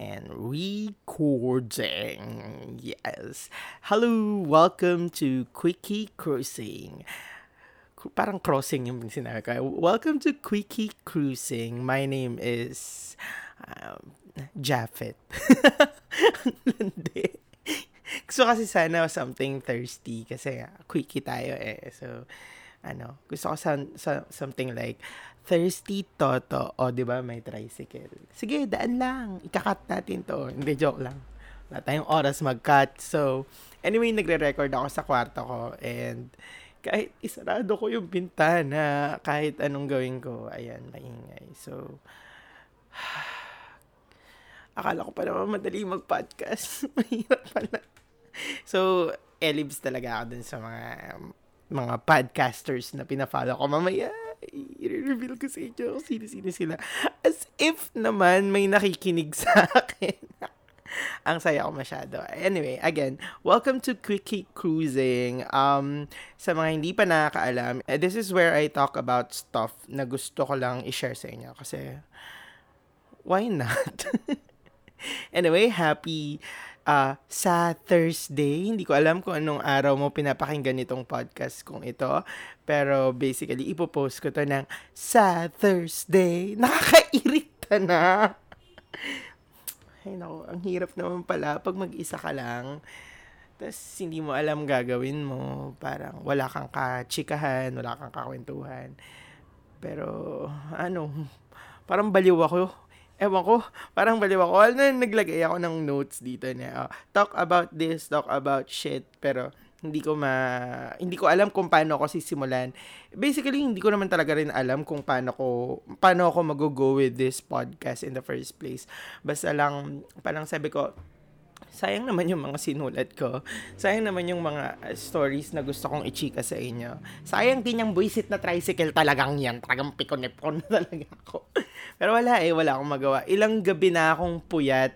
and recording. Yes. Hello, welcome to Quickie Cruising. Parang crossing yung sinabi ko. Welcome to Quickie Cruising. My name is um, Japheth. Gusto kasi sana something thirsty kasi quickie tayo eh. So, ano, gusto ko sa, sa, something like thirsty toto. O, di ba may tricycle. Sige, daan lang. Ikakat natin to. Hindi, joke lang. Wala tayong oras mag-cut. So, anyway, nagre-record ako sa kwarto ko and kahit isarado ko yung bintana, kahit anong gawin ko, ayan, maingay. So, akala ko pa naman madali mag-podcast. Mahirap pala. So, elibs talaga ako dun sa mga mga podcasters na pina-follow ko. Mamaya, i-reveal ko sa inyo kung sino-sino sila. As if naman may nakikinig sa akin. Ang saya ko masyado. Anyway, again, welcome to Quickie Cruising. Um, sa mga hindi pa nakakaalam, eh, this is where I talk about stuff na gusto ko lang i-share sa inyo. Kasi, why not? anyway, happy uh, sa Thursday. Hindi ko alam kung anong araw mo pinapakinggan itong podcast kung ito. Pero basically, ipopost ko to ng sa Thursday. Nakakairita na. Ay nako, ang hirap naman pala pag mag-isa ka lang. Tapos hindi mo alam gagawin mo. Parang wala kang kachikahan, wala kang kakwentuhan. Pero ano, parang baliw ako ewan ko, parang baliw ako. Ano, naglagay ako ng notes dito na, uh, talk about this, talk about shit, pero hindi ko ma hindi ko alam kung paano ako sisimulan. Basically, hindi ko naman talaga rin alam kung paano ko paano ako mag-go with this podcast in the first place. Basta lang parang sabi ko, sayang naman yung mga sinulat ko. Sayang naman yung mga uh, stories na gusto kong ichika sa inyo. Sayang din yung buisit na tricycle talagang yan. Talagang pikon-ipon talaga ako. Pero wala eh, wala akong magawa. Ilang gabi na akong puyat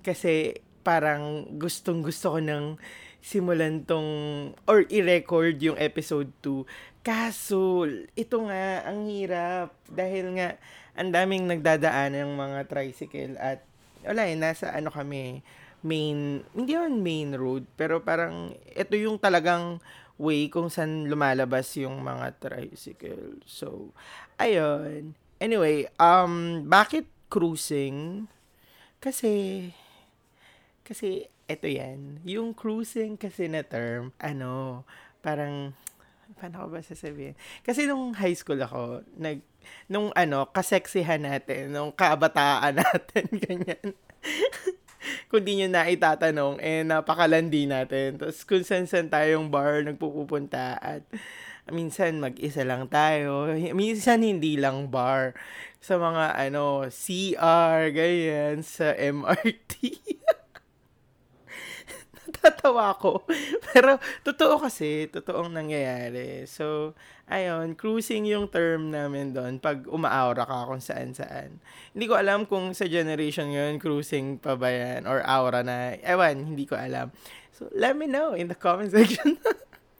kasi parang gustong gusto ko ng simulan tong or i-record yung episode 2. Kaso, ito nga, ang hirap. Dahil nga, ang daming nagdadaan ng mga tricycle at wala eh, nasa ano kami, main, hindi man main road, pero parang ito yung talagang way kung saan lumalabas yung mga tricycle. So, ayun. Anyway, um, bakit cruising? Kasi, kasi, ito yan. Yung cruising kasi na term, ano, parang, paano ko ba sasabihin? Kasi nung high school ako, nag, nung ano, kaseksihan natin, nung kabataan natin, ganyan kung di nyo na itatanong, eh, napakalandi natin. Tapos, kung saan-saan tayong bar nagpupunta at minsan mag-isa lang tayo. Minsan hindi lang bar. Sa mga, ano, CR, ganyan, sa MRT. Natatawa ko. Pero, totoo kasi, totoong nangyayari. So, ayun, cruising yung term namin doon pag umaaura ka kung saan-saan. Hindi ko alam kung sa generation ngayon, cruising pa ba yan or aura na. Ewan, hindi ko alam. So, let me know in the comment section.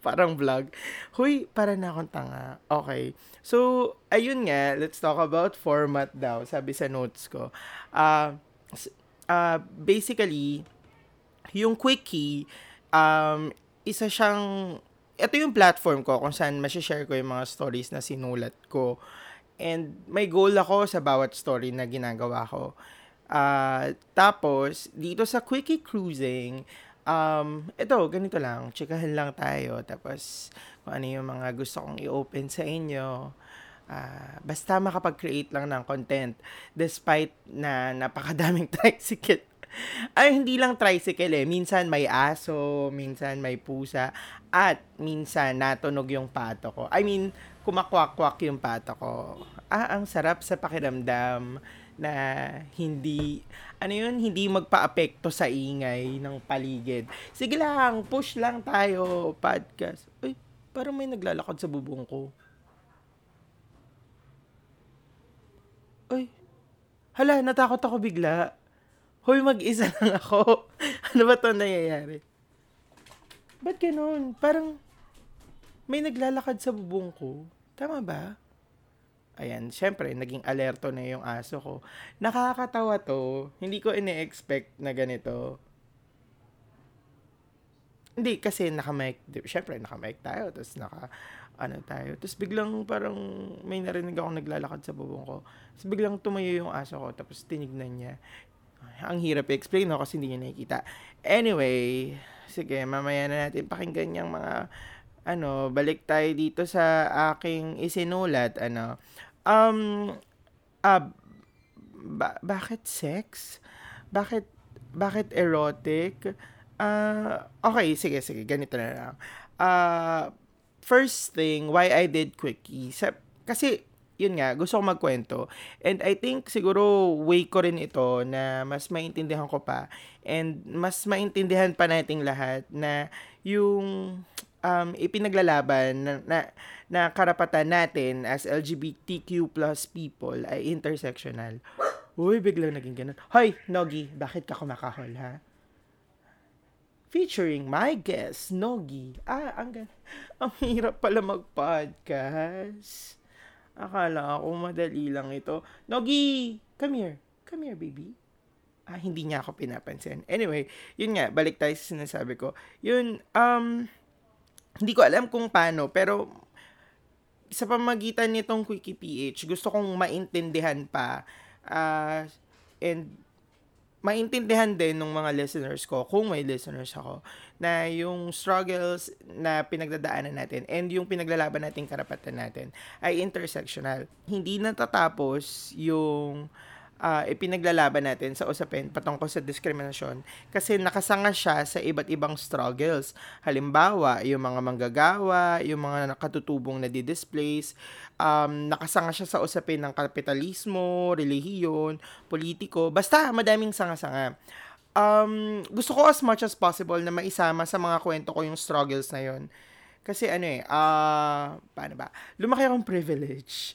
Parang vlog. Huy, para na akong tanga. Okay. So, ayun nga, let's talk about format daw, sabi sa notes ko. Uh, uh, basically, yung quickie, um, isa siyang ito yung platform ko kung saan share ko yung mga stories na sinulat ko. And may goal ako sa bawat story na ginagawa ko. Uh, tapos, dito sa Quickie Cruising, um, ito, ganito lang. Chikahan lang tayo. Tapos, kung ano yung mga gusto kong i-open sa inyo. Uh, basta makapag-create lang ng content. Despite na napakadaming tricycle ay, hindi lang tricycle eh. Minsan may aso, minsan may pusa, at minsan natunog yung pato ko. I mean, kumakwak-kwak yung pato ko. Ah, ang sarap sa pakiramdam na hindi, ano yun, hindi magpa-apekto sa ingay ng paligid. Sige lang, push lang tayo, podcast. Uy, parang may naglalakad sa bubong ko. Uy, hala, natakot ako bigla. Hoy, mag-isa lang ako. ano ba to nangyayari? Ba't ganun? Parang may naglalakad sa bubong ko. Tama ba? Ayan, syempre, naging alerto na yung aso ko. Nakakatawa to. Hindi ko ine-expect na ganito. Hindi, kasi naka-mic. Syempre, naka-mic tayo. Tapos naka, ano tayo. Tapos biglang parang may narinig ako naglalakad sa bubong ko. Tapos biglang tumayo yung aso ko. Tapos tinignan niya. Ang hirap i-explain no, kasi hindi niya nakikita. Anyway, sige, mamaya na natin pakinggan yung mga ano, balik tayo dito sa aking isinulat, ano, um, uh, ba- bakit sex? Bakit, bakit erotic? Uh, okay, sige, sige, ganito na lang. Uh, first thing, why I did quickie. Sa, kasi, yun nga, gusto ko magkwento. And I think siguro way ko rin ito na mas maintindihan ko pa and mas maintindihan pa nating lahat na yung um, ipinaglalaban na, na, na karapatan natin as LGBTQ plus people ay intersectional. Uy, biglang naging ganun. Hoy, Nogi, bakit ka kumakahol, ha? Featuring my guest, Nogi. Ah, ang, ang hirap pala mag-podcast. Akala ko madali lang ito. Nogi, come here. Come here, baby. Ah, hindi niya ako pinapansin. Anyway, yun nga, balik tayo sa sinasabi ko. Yun, um, hindi ko alam kung paano, pero sa pamagitan nitong Quickie PH, gusto kong maintindihan pa uh, and maintindihan din ng mga listeners ko, kung may listeners ako, na yung struggles na pinagdadaanan natin and yung pinaglalaban nating karapatan natin ay intersectional. Hindi natatapos yung uh, ipinaglalaban natin sa usapin patungkol sa diskriminasyon kasi nakasanga siya sa iba't ibang struggles. Halimbawa, yung mga manggagawa, yung mga nakatutubong na di-displace, um, nakasanga siya sa usapin ng kapitalismo, relihiyon, politiko, basta madaming sanga-sanga. Um, gusto ko as much as possible na maisama sa mga kwento ko yung struggles na yon kasi ano eh, uh, paano ba? Lumaki akong privilege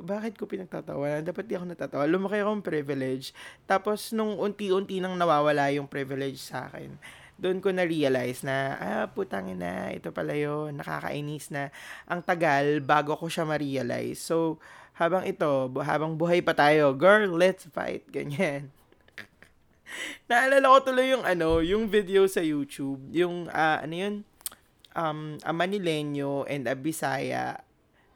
bakit ko pinagtatawa? Dapat di ako natatawa. Lumaki akong privilege. Tapos, nung unti-unti nang nawawala yung privilege sa akin, doon ko na-realize na, ah, putangin na, ito pala yun, nakakainis na. Ang tagal bago ko siya ma-realize. So, habang ito, habang buhay pa tayo, girl, let's fight, ganyan. Naalala ko tuloy yung ano, yung video sa YouTube, yung uh, ano yun, um, a Manileño and a Bisaya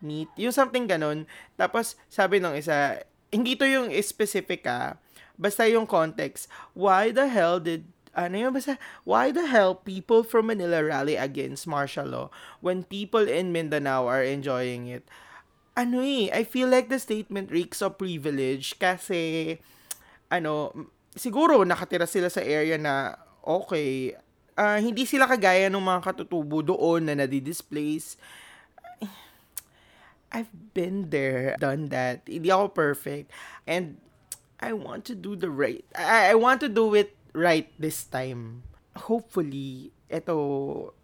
meet. Yung something ganun. Tapos, sabi nung isa, hindi to yung specific ah. Basta yung context. Why the hell did ano yun, basta, why the hell people from Manila rally against martial law when people in Mindanao are enjoying it? Ano eh, I feel like the statement reeks of privilege kasi, ano, siguro nakatira sila sa area na, okay, uh, hindi sila kagaya ng mga katutubo doon na nadi-displace I've been there, done that. Hindi ako perfect. And I want to do the right. I, I want to do it right this time. Hopefully, ito,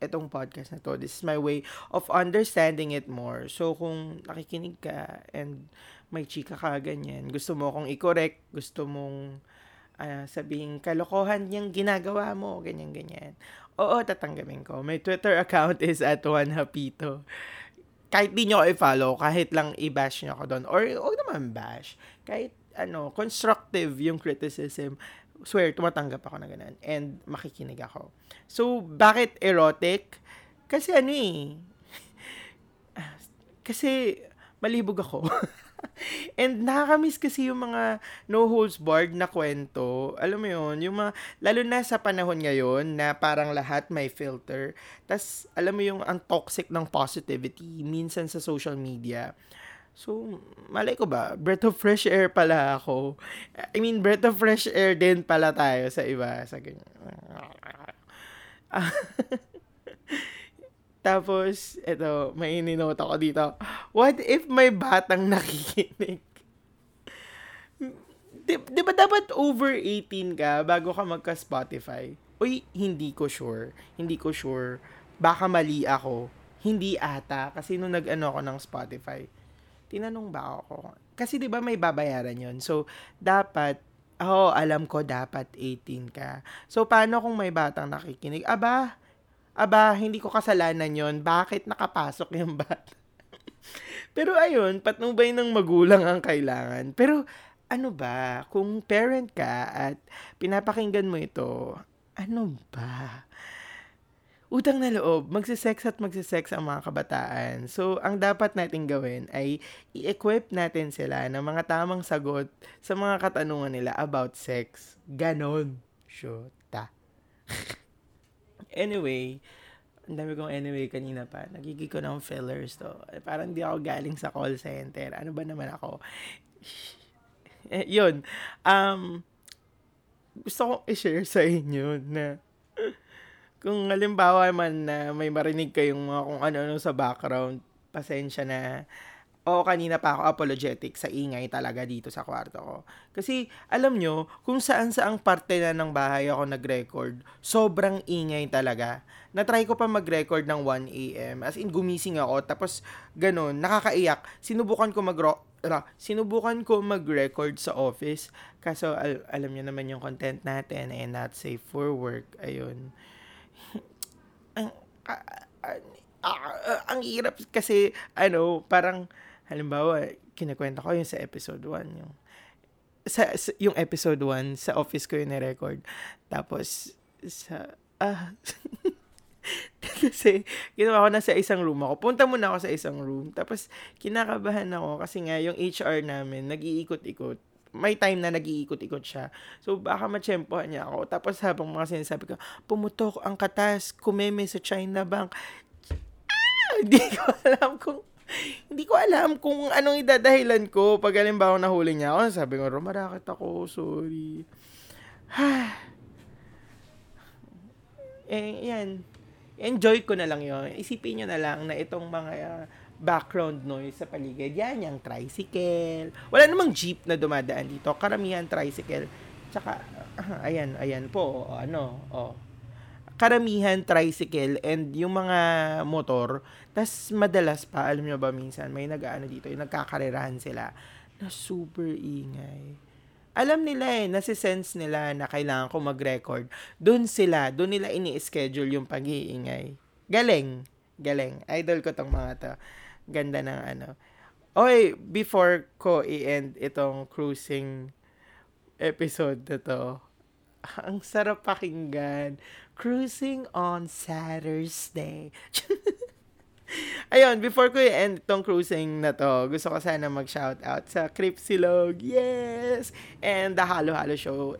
itong podcast na to, this is my way of understanding it more. So, kung nakikinig ka and may chika ka ganyan, gusto mo akong i-correct, gusto mong uh, sabihin, kalokohan yung ginagawa mo, ganyan-ganyan. Oo, tatanggapin ko. My Twitter account is at 1hapito kahit di nyo ako i-follow, kahit lang i-bash nyo ako doon, or huwag naman bash, kahit ano, constructive yung criticism, swear, tumatanggap ako na ganun. And makikinig ako. So, bakit erotic? Kasi ano eh, kasi malibog ako. And nakakamiss kasi yung mga no holds barred na kwento. Alam mo yun, yung mga, lalo na sa panahon ngayon na parang lahat may filter. tas alam mo yung ang toxic ng positivity minsan sa social media. So, malay ko ba, breath of fresh air pala ako. I mean, breath of fresh air din pala tayo sa iba. Sa ganyan. Tapos, ito, may ininota ko dito. What if may batang nakikinig? Di, di ba dapat over 18 ka bago ka magka-Spotify? Uy, hindi ko sure. Hindi ko sure. Baka mali ako. Hindi ata. Kasi nung nag-ano ako ng Spotify, tinanong ba ako? Kasi di ba may babayaran yon So, dapat, oh, alam ko dapat 18 ka. So, paano kung may batang nakikinig? Aba, aba, hindi ko kasalanan yon Bakit nakapasok yung bata? Pero ayun, patnubay ng magulang ang kailangan. Pero ano ba, kung parent ka at pinapakinggan mo ito, ano ba? Utang na loob, magsisex at magsisex ang mga kabataan. So, ang dapat natin gawin ay i-equip natin sila ng mga tamang sagot sa mga katanungan nila about sex. Ganon. Shota. anyway, ang dami kong anyway kanina pa. Nagigig ko ng fillers to. Eh, parang di ako galing sa call center. Ano ba naman ako? eh, yun. Um, gusto kong i-share sa inyo na kung halimbawa man na may marinig kayong mga kung ano-ano sa background, pasensya na. O kanina pa ako apologetic sa ingay talaga dito sa kwarto ko. Kasi alam nyo, kung saan saang parte na ng bahay ako nag-record, sobrang ingay talaga. Na-try ko pa mag-record ng 1 a.m. As in, gumising ako. Tapos, ganun, nakakaiyak. Sinubukan ko mag uh, sinubukan ko mag-record sa office. Kaso, al- alam nyo naman yung content natin and not safe for work. Ayun ang uh, uh, uh, ang hirap kasi ano, parang halimbawa, kinakwenta ko yung sa episode 1 yung sa, sa yung episode 1 sa office ko yung record tapos sa ah kasi ginawa ko na sa isang room ako. Punta muna ako sa isang room. Tapos kinakabahan ako kasi nga yung HR namin nag-iikot-ikot may time na nag-iikot-ikot siya. So, baka matsyempohan niya ako. Tapos habang mga sinasabi ko, pumutok ang katas, kumeme sa China Bank. Ah! Hindi ko alam kung hindi ko alam kung anong idadahilan ko pag halimbawa nahuli niya ako. Sabi ko, rumarakit ako, sorry. eh, yan. Enjoy ko na lang yon Isipin nyo na lang na itong mga uh, background noise sa paligid. Yan, yung tricycle. Wala namang jeep na dumadaan dito. Karamihan tricycle. Tsaka, uh, ayan, ayan po, o, ano, oh. Karamihan tricycle and yung mga motor. tas madalas pa, alam nyo ba minsan, may nag-ano dito, yung nagkakarerahan sila na super ingay. Alam nila eh, nasi-sense nila na kailangan ko mag-record. Doon sila, doon nila ini-schedule yung pag-iingay. Galing. Galing. Idol ko tong mga to. Ganda ng ano. Okay, before ko i-end itong cruising episode na to, ang sarap pakinggan. Cruising on Saturday. Ayun, before ko i-end itong cruising na to, gusto ko sana mag-shout out sa Cripsilog. Yes! And the Halo Halo Show.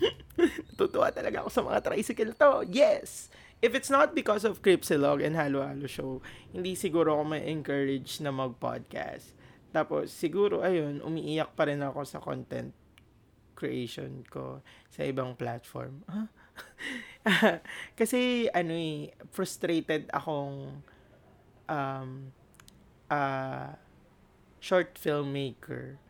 Tutuwa talaga ako sa mga tricycle to. Yes! if it's not because of Cripsilog and Halo Halo Show, hindi siguro ako may encourage na mag-podcast. Tapos, siguro, ayun, umiiyak pa rin ako sa content creation ko sa ibang platform. Huh? Kasi, ano eh, frustrated akong um, uh, short filmmaker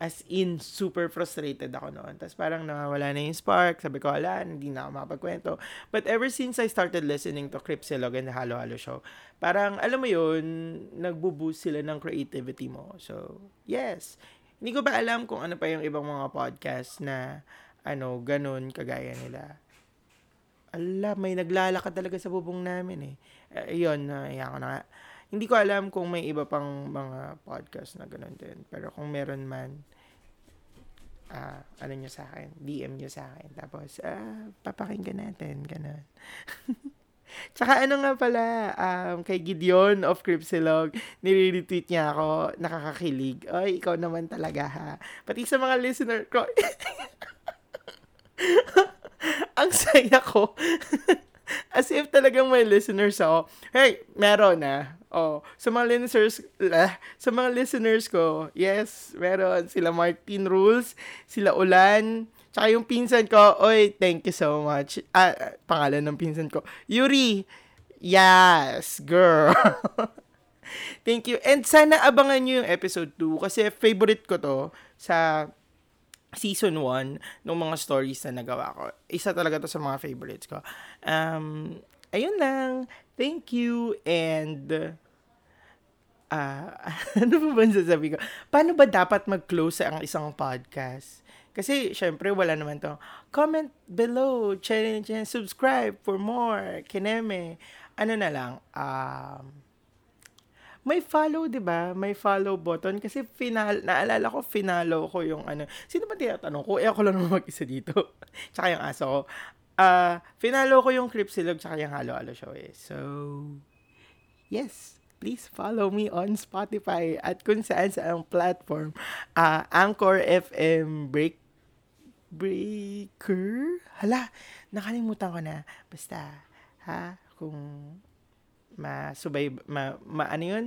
As in, super frustrated ako noon. Tapos parang nawawala na yung spark. Sabi ko, ala, hindi na ako makapagkwento. But ever since I started listening to Cripsilog and the Halo Halo Show, parang, alam mo yun, nagbo-boost sila ng creativity mo. So, yes. Hindi ko ba alam kung ano pa yung ibang mga podcast na, ano, ganun, kagaya nila. Ala, may naglalakad talaga sa bubong namin eh. Ayun, uh, ko na nga hindi ko alam kung may iba pang mga podcast na ganun din. Pero kung meron man, uh, ano nyo sa akin, DM nyo sa akin. Tapos, uh, papakinggan natin, ganun. Tsaka ano nga pala, um, kay Gideon of Cripsilog, nire-retweet niya ako, nakakakilig. Ay, ikaw naman talaga ha. Pati sa mga listener ko, ang saya ko. As if talagang may listeners ako. Hey, meron na. Oh, sa mga listeners, uh, sa mga listeners ko, yes, meron sila Martin Rules, sila Ulan, tsaka yung pinsan ko, oy, thank you so much. Ah, pangalan ng pinsan ko, Yuri. Yes, girl. thank you. And sana abangan nyo yung episode 2 kasi favorite ko to sa season 1 ng mga stories na nagawa ko. Isa talaga to sa mga favorites ko. Um, ayun lang. Thank you and uh, ano ba ba sasabi ko? Paano ba dapat mag-close ang isang podcast? Kasi, syempre, wala naman to. Comment below, challenge and subscribe for more. Kineme. Ano na lang, um, may follow, 'di ba? May follow button kasi final naalala ko finalo ko yung ano. Sino ba tinatanong ko? Eh ako lang mag-isa dito. tsaka yung aso ko. Uh, finalo ko yung Cripsilog tsaka yung Halo Halo Show eh. So, yes please follow me on Spotify at kung saan sa ang platform. Uh, Anchor FM Break Breaker? Hala, nakalimutan ko na. Basta, ha, kung masubay, ma, ma ano yun,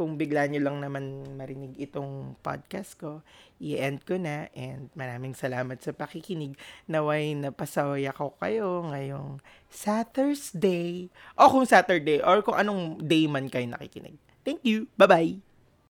kung bigla nyo lang naman marinig itong podcast ko, i-end ko na and maraming salamat sa pakikinig. Naway napasaway ako kayo ngayong Saturday o kung Saturday or kung anong day man kayo nakikinig. Thank you. Bye-bye.